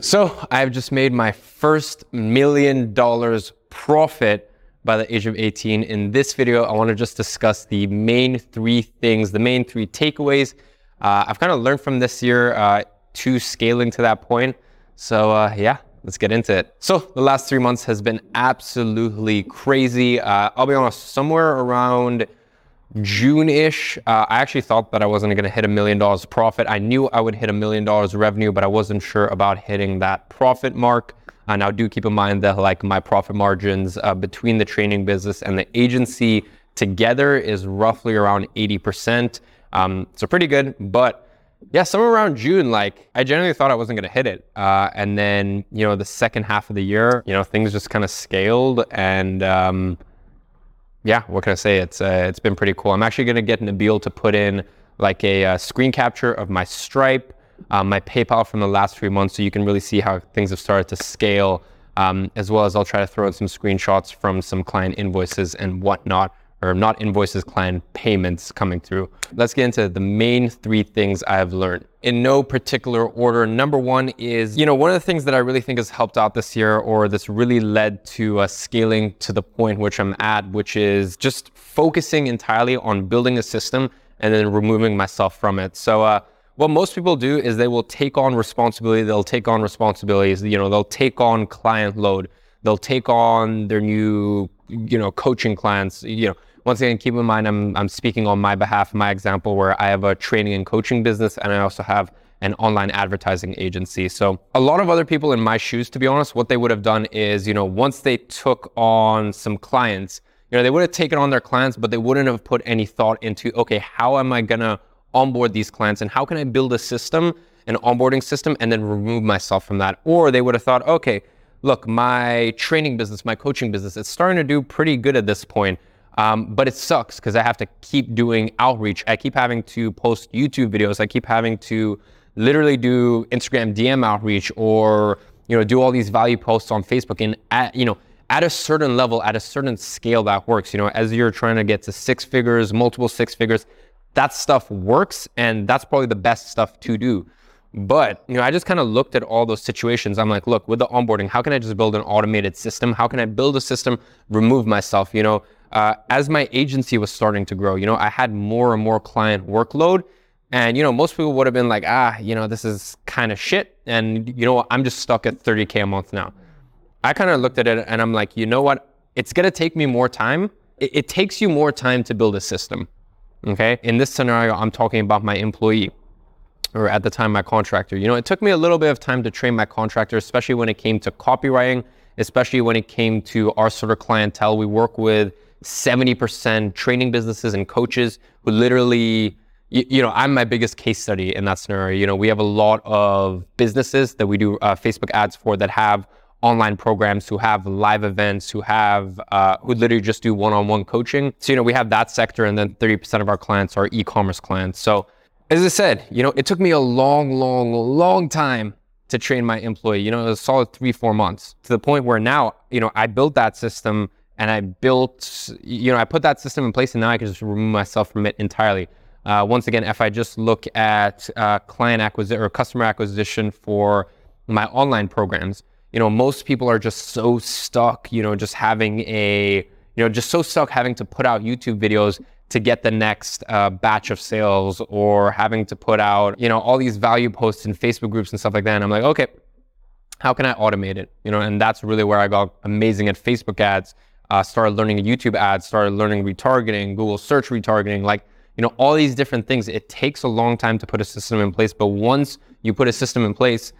So I've just made my first million dollars profit by the age of 18. In this video, I want to just discuss the main three things, the main three takeaways uh, I've kind of learned from this year uh, to scaling to that point. So uh, yeah, let's get into it. So the last three months has been absolutely crazy. Uh, I'll be honest, somewhere around June-ish, uh, I actually thought that I wasn't going to hit a million dollars profit. I knew I would hit a million dollars revenue, but I wasn't sure about hitting that profit mark. Uh, now, do keep in mind that like my profit margins uh, between the training business and the agency together is roughly around 80%. Um, so pretty good, but yeah, somewhere around June, like I generally thought I wasn't going to hit it. Uh, and then, you know, the second half of the year, you know, things just kind of scaled and, um, yeah, what can I say? It's uh, it's been pretty cool. I'm actually to get Nabil to put in like a uh, screen capture of my Stripe, um, my PayPal from the last three months, so you can really see how things have started to scale. Um, as well as I'll try to throw in some screenshots from some client invoices and whatnot or not invoices, client payments coming through. Let's get into the main three things I've learned in no particular order. Number one is, you know, one of the things that I really think has helped out this year or that's really led to uh, scaling to the point which I'm at, which is just focusing entirely on building a system and then removing myself from it. So, uh, what most people do is they will take on responsibility. They'll take on responsibilities. You know, they'll take on client load. They'll take on their new, you know, coaching clients. You know, once again, keep in mind, I'm, I'm speaking on my behalf, my example, where I have a training and coaching business, and I also have an online advertising agency. So a lot of other people in my shoes, to be honest, what they would have done is, you know, once they took on some clients, you know, they would have taken on their clients, but they wouldn't have put any thought into, okay, how am I gonna onboard these clients and how can I build a system, an onboarding system, and then remove myself from that? Or they would have thought, okay, look, my training business, my coaching business, it's starting to do pretty good at this point. Um, but it sucks because I have to keep doing outreach. I keep having to post YouTube videos. I keep having to literally do Instagram DM outreach or you know do all these value posts on Facebook. And at you know at a certain level, at a certain scale, that works. You know, as you're trying to get to six figures, multiple six figures, that stuff works, and that's probably the best stuff to do. But you know, I just kind of looked at all those situations. I'm like, look, with the onboarding, how can I just build an automated system? How can I build a system, remove myself? You know, uh, as my agency was starting to grow, you know, I had more and more client workload. And, you know, most people would have been like, ah, you know, this is kind of shit. And, you know I'm just stuck at 30K a month now. I kind of looked at it and I'm like, you know what, it's to take me more time. It, it takes you more time to build a system. Okay. In this scenario, I'm talking about my employee or at the time my contractor. You know, it took me a little bit of time to train my contractor, especially when it came to copywriting, especially when it came to our sort of clientele. We work with 70% training businesses and coaches who literally, you, you, know, I'm my biggest case study in that scenario. You know, we have a lot of businesses that we do uh, Facebook ads for that have online programs, who have live events, who have, uh, who literally just do one-on-one coaching. So, you know, we have that sector and then 30% of our clients are e-commerce clients. So as I said, you know, it took me a long, long, long time to train my employee. You know, it was solid three, four months to the point where now, you know, I built that system and I built, you know, I put that system in place, and now I can just remove myself from it entirely. Uh, once again, if I just look at uh, client acquisition or customer acquisition for my online programs, you know, most people are just so stuck, you know, just having a, you know, just so stuck having to put out YouTube videos to get the next uh, batch of sales or having to put out, you know, all these value posts in Facebook groups and stuff like that. And I'm like, okay, how can I automate it? You know, and that's really where I got amazing at Facebook ads uh, started learning YouTube ads, started learning retargeting, Google search retargeting, like, you know, all these different things. It takes a long time to put a system in place, but once you put a system in place,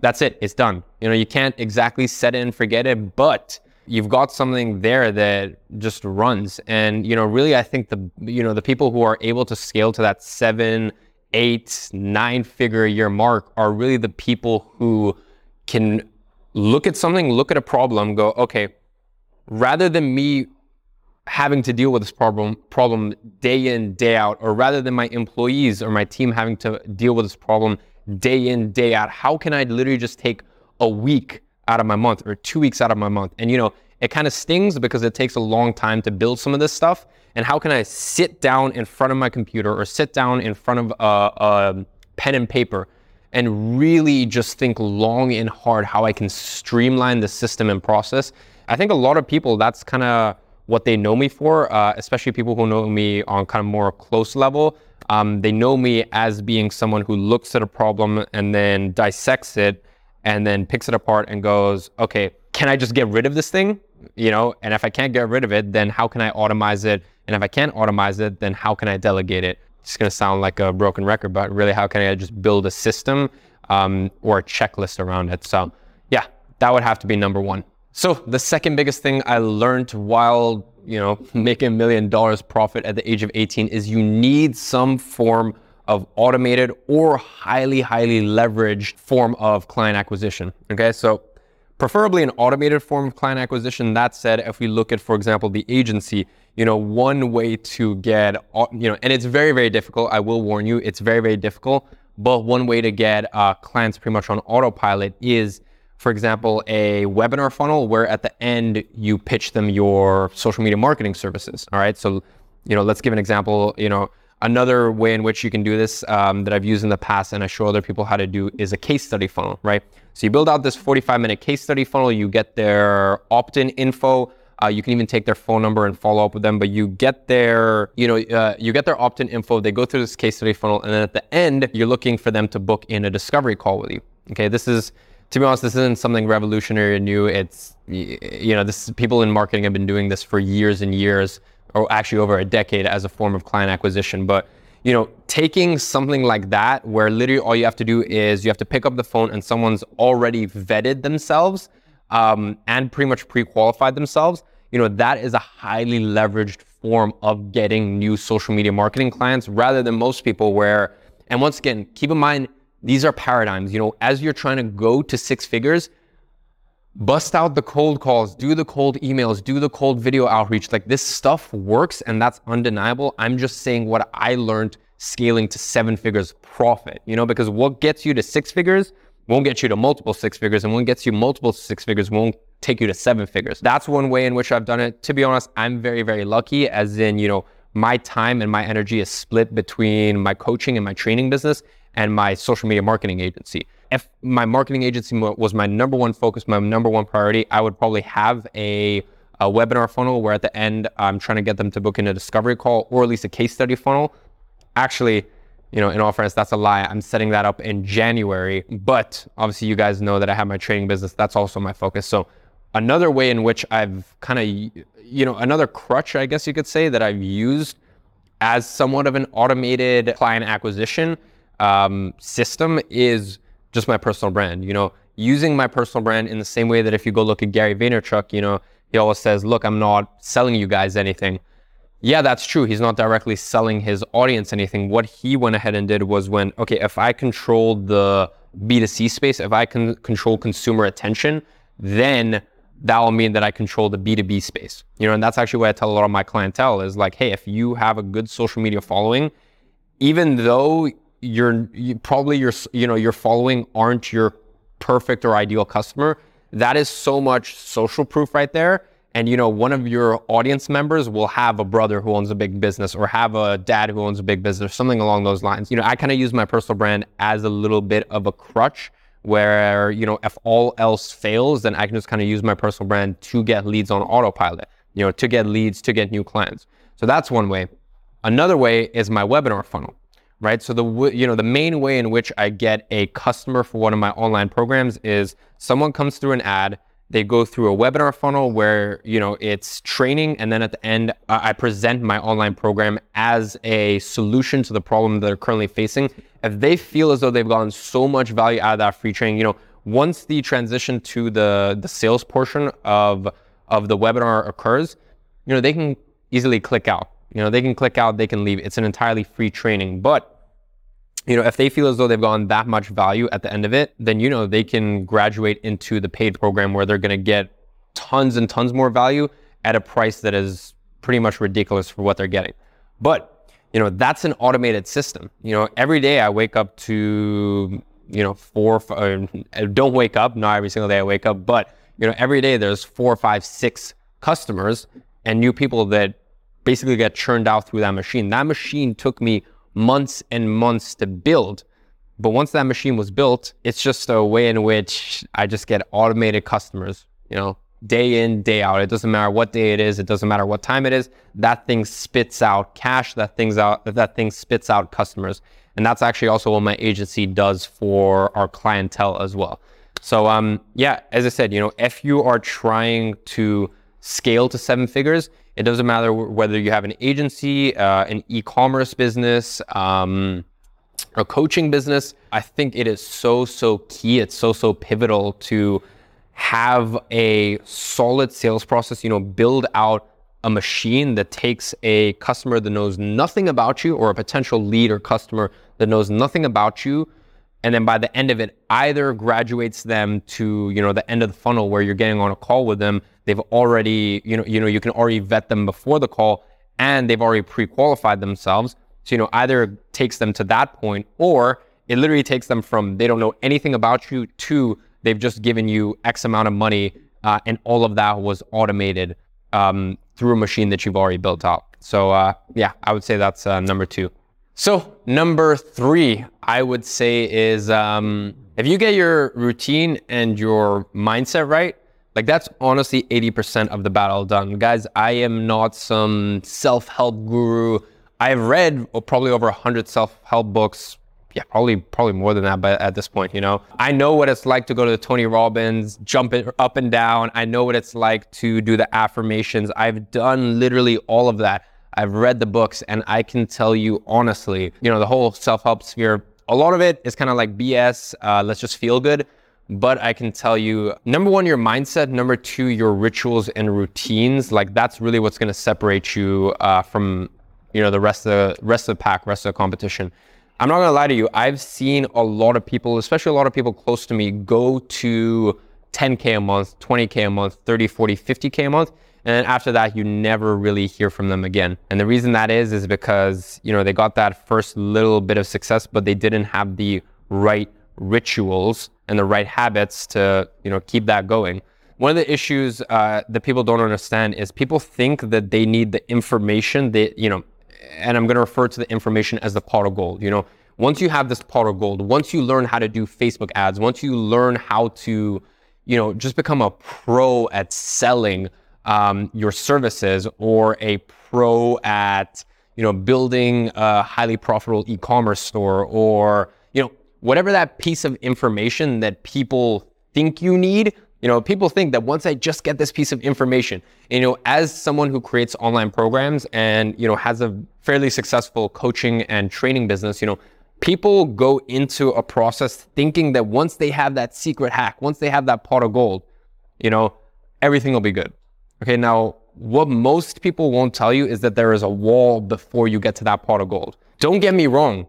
that's it, it's done. You know, you can't exactly set it and forget it, but you've got something there that just runs. And, you know, really, I think the, you know, the people who are able to scale to that seven, eight, nine figure a year mark are really the people who can look at something, look at a problem, go, okay, rather than me having to deal with this problem problem day in day out or rather than my employees or my team having to deal with this problem day in day out how can i literally just take a week out of my month or two weeks out of my month and you know it kind of stings because it takes a long time to build some of this stuff and how can i sit down in front of my computer or sit down in front of a, a pen and paper and really just think long and hard how I can streamline the system and process. I think a lot of people, that's kind of what they know me for, uh, especially people who know me on kind of more close level. Um, they know me as being someone who looks at a problem and then dissects it and then picks it apart and goes, okay, can I just get rid of this thing? You know, and if I can't get rid of it, then how can I automate it? And if I can't automate it, then how can I delegate it? It's going to sound like a broken record, but really, how can I just build a system um, or a checklist around it? So, yeah, that would have to be number one. So, the second biggest thing I learned while you know making a million dollars profit at the age of 18 is you need some form of automated or highly, highly leveraged form of client acquisition. Okay, so preferably an automated form of client acquisition. That said, if we look at, for example, the agency, you know, one way to get, you know, and it's very, very difficult. I will warn you, it's very, very difficult. But one way to get uh, clients pretty much on autopilot is, for example, a webinar funnel where at the end you pitch them your social media marketing services. All right. So, you know, let's give an example. You know, another way in which you can do this um, that I've used in the past and I show other people how to do is a case study funnel, right? So you build out this 45 minute case study funnel, you get their opt in info. Uh, you can even take their phone number and follow up with them, but you get their, you know, uh, you get their opt-in info. They go through this case study funnel, and then at the end, you're looking for them to book in a discovery call with you. Okay, this is, to be honest, this isn't something revolutionary or new. It's, you know, this people in marketing have been doing this for years and years, or actually over a decade, as a form of client acquisition. But you know, taking something like that, where literally all you have to do is you have to pick up the phone and someone's already vetted themselves um, and pretty much pre-qualified themselves, you know, that is a highly leveraged form of getting new social media marketing clients rather than most people where, and once again, keep in mind, these are paradigms. You know, as you're trying to go to six figures, bust out the cold calls, do the cold emails, do the cold video outreach. Like this stuff works and that's undeniable. I'm just saying what I learned scaling to seven figures profit, you know, because what gets you to six figures won't get you to multiple six figures and what gets you multiple six figures won't take you to seven figures. That's one way in which I've done it. To be honest, I'm very, very lucky as in, you know, my time and my energy is split between my coaching and my training business and my social media marketing agency if my marketing agency was my number one focus, my number one priority, I would probably have a, a webinar funnel where at the end I'm trying to get them to book in a discovery call or at least a case study funnel. Actually, you know, in all fairness, that's a lie. I'm setting that up in January, but obviously you guys know that I have my trading business. That's also my focus. So another way in which I've kind of, you know, another crutch, I guess you could say, that I've used as somewhat of an automated client acquisition um, system is just my personal brand. You know, using my personal brand in the same way that if you go look at Gary Vaynerchuk, you know, he always says, "Look, I'm not selling you guys anything." Yeah, that's true. He's not directly selling his audience anything. What he went ahead and did was when, okay, if I control the B2C space, if I can control consumer attention, then that will mean that I control the B2B space. You know, and that's actually what I tell a lot of my clientele is like, hey, if you have a good social media following, even though you're you, probably your you know your following aren't your perfect or ideal customer. That is so much social proof right there. And you know one of your audience members will have a brother who owns a big business or have a dad who owns a big business or something along those lines. You know i kind of use my personal brand as a little bit of a crutch where you know if all else fails then i can just kind of use my personal brand to get leads on autopilot you know to get leads to get new clients. So that's one way. Another way is my webinar funnel right? So the you know the main way in which I get a customer for one of my online programs is someone comes through an ad, they go through a webinar funnel where you know it's training, and then at the end I present my online program as a solution to the problem that they're currently facing. If they feel as though they've gotten so much value out of that free training, you know, once the transition to the the sales portion of of the webinar occurs, you know, they can easily click out you know, they can click out, they can leave. It's an entirely free training. But you know, if they feel as though they've gotten that much value at the end of it, then you know they can graduate into the paid program where they're going to get tons and tons more value at a price that is pretty much ridiculous for what they're getting. But you know, that's an automated system. You know, every day I wake up to you know four. Uh, don't wake up. Not every single day I wake up, but you know, every day there's four, five, six customers and new people that basically get churned out through that machine. That machine took me months and months to build. But once that machine was built, it's just a way in which I just get automated customers, you know, day in, day out. It doesn't matter what day it is, it doesn't matter what time it is. That thing spits out cash, that thing's out that thing spits out customers. And that's actually also what my agency does for our clientele as well. So um yeah, as I said, you know, if you are trying to scale to seven figures, it doesn't matter whether you have an agency, uh, an e-commerce business, um, a coaching business. I think it is so so key. It's so so pivotal to have a solid sales process, you know, build out a machine that takes a customer that knows nothing about you or a potential lead or customer that knows nothing about you and then by the end of it either graduates them to you know the end of the funnel where you're getting on a call with them they've already you know you know you can already vet them before the call and they've already pre-qualified themselves so you know either takes them to that point or it literally takes them from they don't know anything about you to They've just given you X amount of money, uh, and all of that was automated um, through a machine that you've already built out. So uh, yeah, I would say that's uh, number two. So number three, I would say is um, if you get your routine and your mindset right, like that's honestly 80% of the battle done. Guys, I am not some self-help guru. I've read probably over 100 self-help books, yeah, probably probably more than that, but at this point, you know, I know what it's like to go to the Tony Robbins, jump up and down. I know what it's like to do the affirmations. I've done literally all of that. I've read the books, and I can tell you honestly, you know, the whole self-help sphere, a lot of it is kind of like BS. Uh, let's just feel good. But I can tell you, number one, your mindset. Number two, your rituals and routines. Like that's really what's going to separate you uh, from, you know, the rest of the rest of the pack, rest of the competition. I'm not gonna lie to you. I've seen a lot of people, especially a lot of people close to me, go to 10K a month, 20K a month, 30, 40, 50K a month. And after that, you never really hear from them again. And the reason that is, is because, you know, they got that first little bit of success, but they didn't have the right rituals and the right habits to, you know, keep that going. One of the issues uh, that people don't understand is people think that they need the information that, you know, and I'm going to refer to the information as the pot of gold. You know, once you have this pot of gold, once you learn how to do Facebook ads, once you learn how to, you know, just become a pro at selling um, your services or a pro at, you know, building a highly profitable e-commerce store or, you know, whatever that piece of information that people think you need, you know, people think that once I just get this piece of information, you know, as someone who creates online programs and, you know, has a fairly successful coaching and training business, you know, people go into a process thinking that once they have that secret hack, once they have that pot of gold, you know, everything will be good. Okay. Now, what most people won't tell you is that there is a wall before you get to that pot of gold. Don't get me wrong.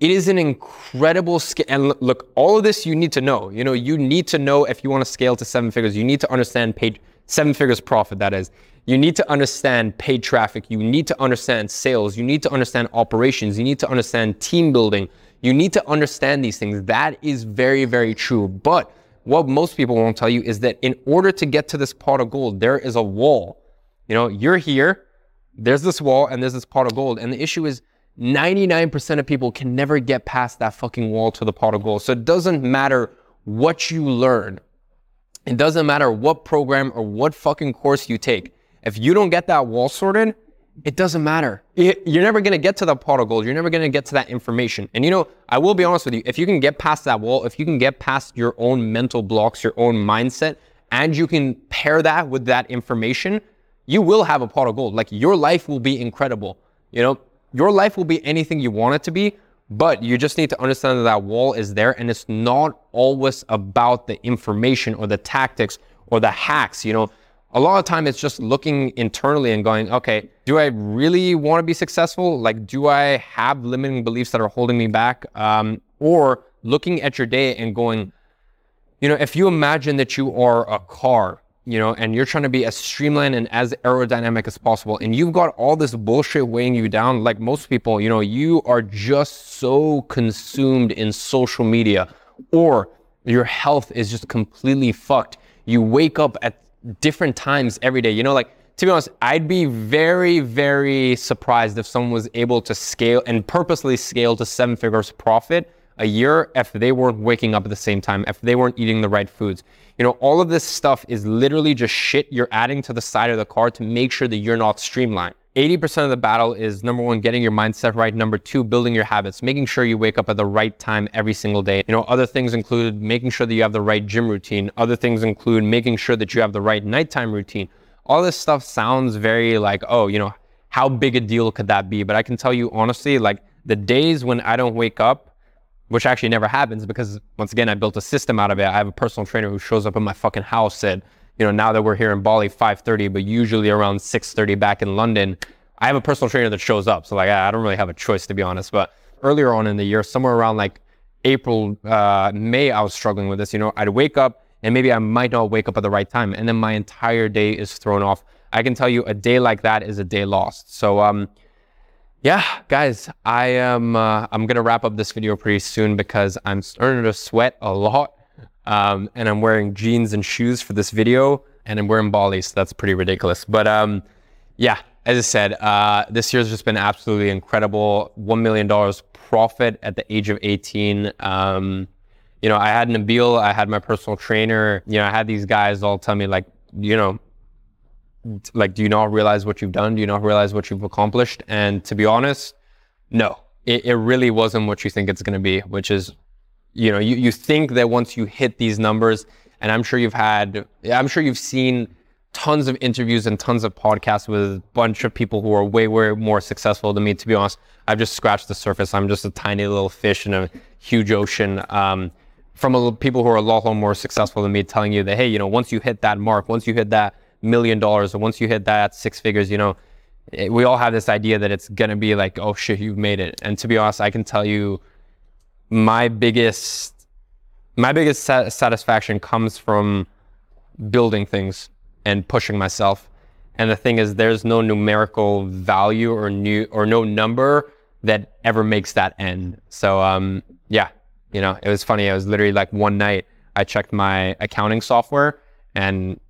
It is an incredible scale. And look, all of this you need to know. You know, you need to know if you want to scale to seven figures, you need to understand paid seven figures profit, that is. You need to understand paid traffic. You need to understand sales. You need to understand operations. You need to understand team building. You need to understand these things. That is very, very true. But what most people won't tell you is that in order to get to this pot of gold, there is a wall. You know, you're here, there's this wall, and there's this pot of gold. And the issue is, 99% of people can never get past that fucking wall to the pot of gold. So it doesn't matter what you learn. It doesn't matter what program or what fucking course you take. If you don't get that wall sorted, it doesn't matter. You're never going to get to that pot of gold. You're never going to get to that information. And you know, I will be honest with you. If you can get past that wall, if you can get past your own mental blocks, your own mindset, and you can pair that with that information, you will have a pot of gold. Like your life will be incredible. You know, your life will be anything you want it to be, but you just need to understand that that wall is there and it's not always about the information or the tactics or the hacks, you know. A lot of time it's just looking internally and going, okay, do I really want to be successful? Like, do I have limiting beliefs that are holding me back? Um, or looking at your day and going, you know, if you imagine that you are a car you know, and you're trying to be as streamlined and as aerodynamic as possible, and you've got all this bullshit weighing you down, like most people, you know, you are just so consumed in social media, or your health is just completely fucked. You wake up at different times every day. You know, like to be honest, I'd be very, very surprised if someone was able to scale and purposely scale to seven figures profit a year if they weren't waking up at the same time, if they weren't eating the right foods. You know, all of this stuff is literally just shit you're adding to the side of the car to make sure that you're not streamlined. 80% of the battle is number one, getting your mindset right. Number two, building your habits, making sure you wake up at the right time every single day. You know, other things include making sure that you have the right gym routine. Other things include making sure that you have the right nighttime routine. All this stuff sounds very like, oh, you know, how big a deal could that be? But I can tell you honestly, like the days when I don't wake up, which actually never happens because once again, I built a system out of it. I have a personal trainer who shows up in my fucking house at you know, now that we're here in Bali, 5.30, but usually around 6.30 back in London, I have a personal trainer that shows up. So like, I don't really have a choice to be honest. But earlier on in the year, somewhere around like April, uh, May, I was struggling with this. You know, I'd wake up and maybe I might not wake up at the right time. And then my entire day is thrown off. I can tell you a day like that is a day lost. So, um, yeah, guys, I am, uh, I'm to wrap up this video pretty soon because I'm starting to sweat a lot. Um, and I'm wearing jeans and shoes for this video, and I'm wearing Bali, so that's pretty ridiculous. But um, yeah, as I said, uh, this year's just been absolutely incredible. $1 million profit at the age of 18. Um, you know, I had Nabil, I had my personal trainer, you know, I had these guys all tell me like, you know, like, do you not realize what you've done? Do you not realize what you've accomplished? And to be honest, no, it, it really wasn't what you think it's going to be, which is you know, you, you think that once you hit these numbers, and I'm sure you've had, I'm sure you've seen tons of interviews and tons of podcasts with a bunch of people who are way, way more successful than me. To be honest, I've just scratched the surface. I'm just a tiny little fish in a huge ocean. Um, from a, people who are a lot, more successful than me, telling you that hey, you know, once you hit that mark, once you hit that million dollars, or once you hit that six figures, you know, it, we all have this idea that it's gonna be like, oh shit, you've made it. And to be honest, I can tell you my biggest my biggest sat- satisfaction comes from building things and pushing myself. And the thing is, there's no numerical value or new or no number that ever makes that end. So um, yeah, you know, it was funny. I was literally like one night I checked my accounting software and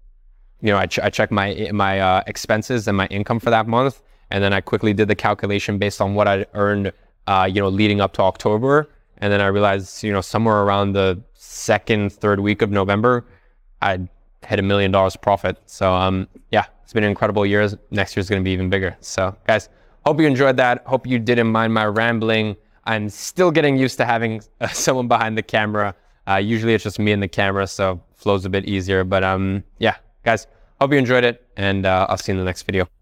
you know I, ch- I checked my my uh, expenses and my income for that month, and then I quickly did the calculation based on what I earned, uh, you know, leading up to October and then I realized, you know, somewhere around the second, third week of November, I'd hit a million dollars profit. So, um, yeah, it's been an incredible year. Next year's going to be even bigger. So, guys, hope you enjoyed that. Hope you didn't mind my rambling. I'm still getting used to having uh, someone behind the camera. Uh, usually it's just me and the camera, so flows a bit easier. But um, yeah, guys, hope you enjoyed it, and uh, I'll see you in the next video.